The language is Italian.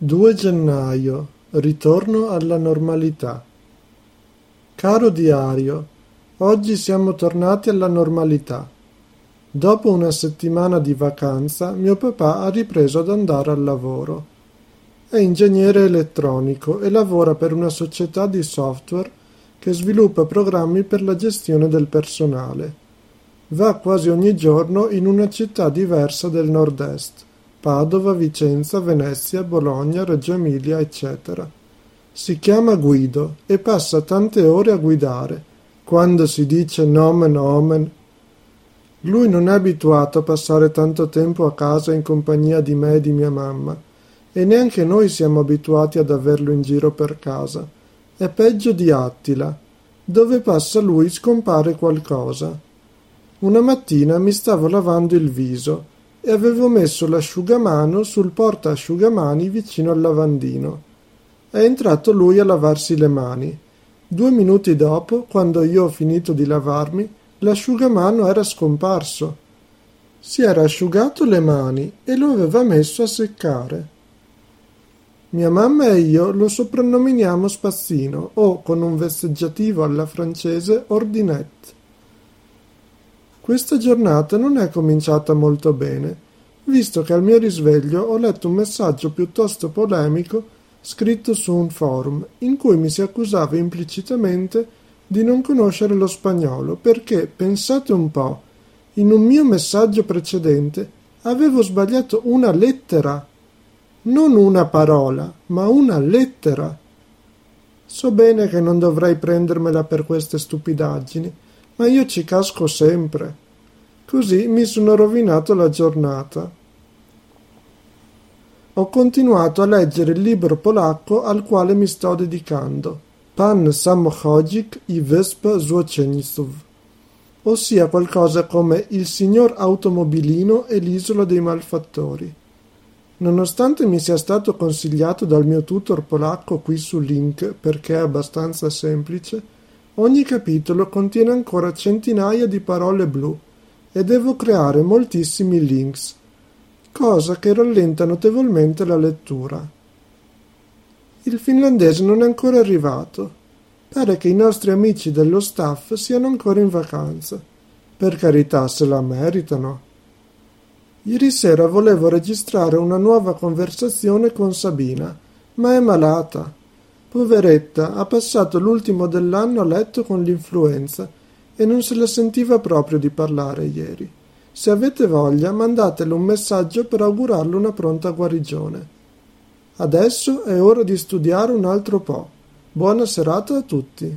Due gennaio. Ritorno alla normalità. Caro diario, oggi siamo tornati alla normalità. Dopo una settimana di vacanza, mio papà ha ripreso ad andare al lavoro. È ingegnere elettronico e lavora per una società di software che sviluppa programmi per la gestione del personale. Va quasi ogni giorno in una città diversa del nord-est. Padova, Vicenza, Venezia, Bologna, Reggio Emilia, eccetera. Si chiama Guido e passa tante ore a guidare. Quando si dice nomen omen. Lui non è abituato a passare tanto tempo a casa in compagnia di me e di mia mamma, e neanche noi siamo abituati ad averlo in giro per casa. È peggio di Attila. Dove passa lui scompare qualcosa. Una mattina mi stavo lavando il viso e avevo messo l'asciugamano sul portaasciugamani vicino al lavandino. È entrato lui a lavarsi le mani. Due minuti dopo, quando io ho finito di lavarmi, l'asciugamano era scomparso. Si era asciugato le mani e lo aveva messo a seccare. Mia mamma e io lo soprannominiamo Spazzino o, con un vezzeggiativo alla francese, Ordinette. Questa giornata non è cominciata molto bene, visto che al mio risveglio ho letto un messaggio piuttosto polemico scritto su un forum in cui mi si accusava implicitamente di non conoscere lo spagnolo perché, pensate un po', in un mio messaggio precedente avevo sbagliato una lettera, non una parola, ma una lettera. So bene che non dovrei prendermela per queste stupidaggini, ma io ci casco sempre. Così mi sono rovinato la giornata. Ho continuato a leggere il libro polacco al quale mi sto dedicando, Pan Samochodzik i Wysp Złoceniców, ossia qualcosa come Il signor automobilino e l'isola dei malfattori. Nonostante mi sia stato consigliato dal mio tutor polacco qui su link perché è abbastanza semplice, Ogni capitolo contiene ancora centinaia di parole blu e devo creare moltissimi links, cosa che rallenta notevolmente la lettura. Il finlandese non è ancora arrivato. Pare che i nostri amici dello staff siano ancora in vacanza. Per carità, se la meritano. Ieri sera volevo registrare una nuova conversazione con Sabina, ma è malata Poveretta, ha passato l'ultimo dell'anno a letto con l'influenza e non se la sentiva proprio di parlare ieri. Se avete voglia, mandatele un messaggio per augurarle una pronta guarigione. Adesso è ora di studiare un altro po'. Buona serata a tutti.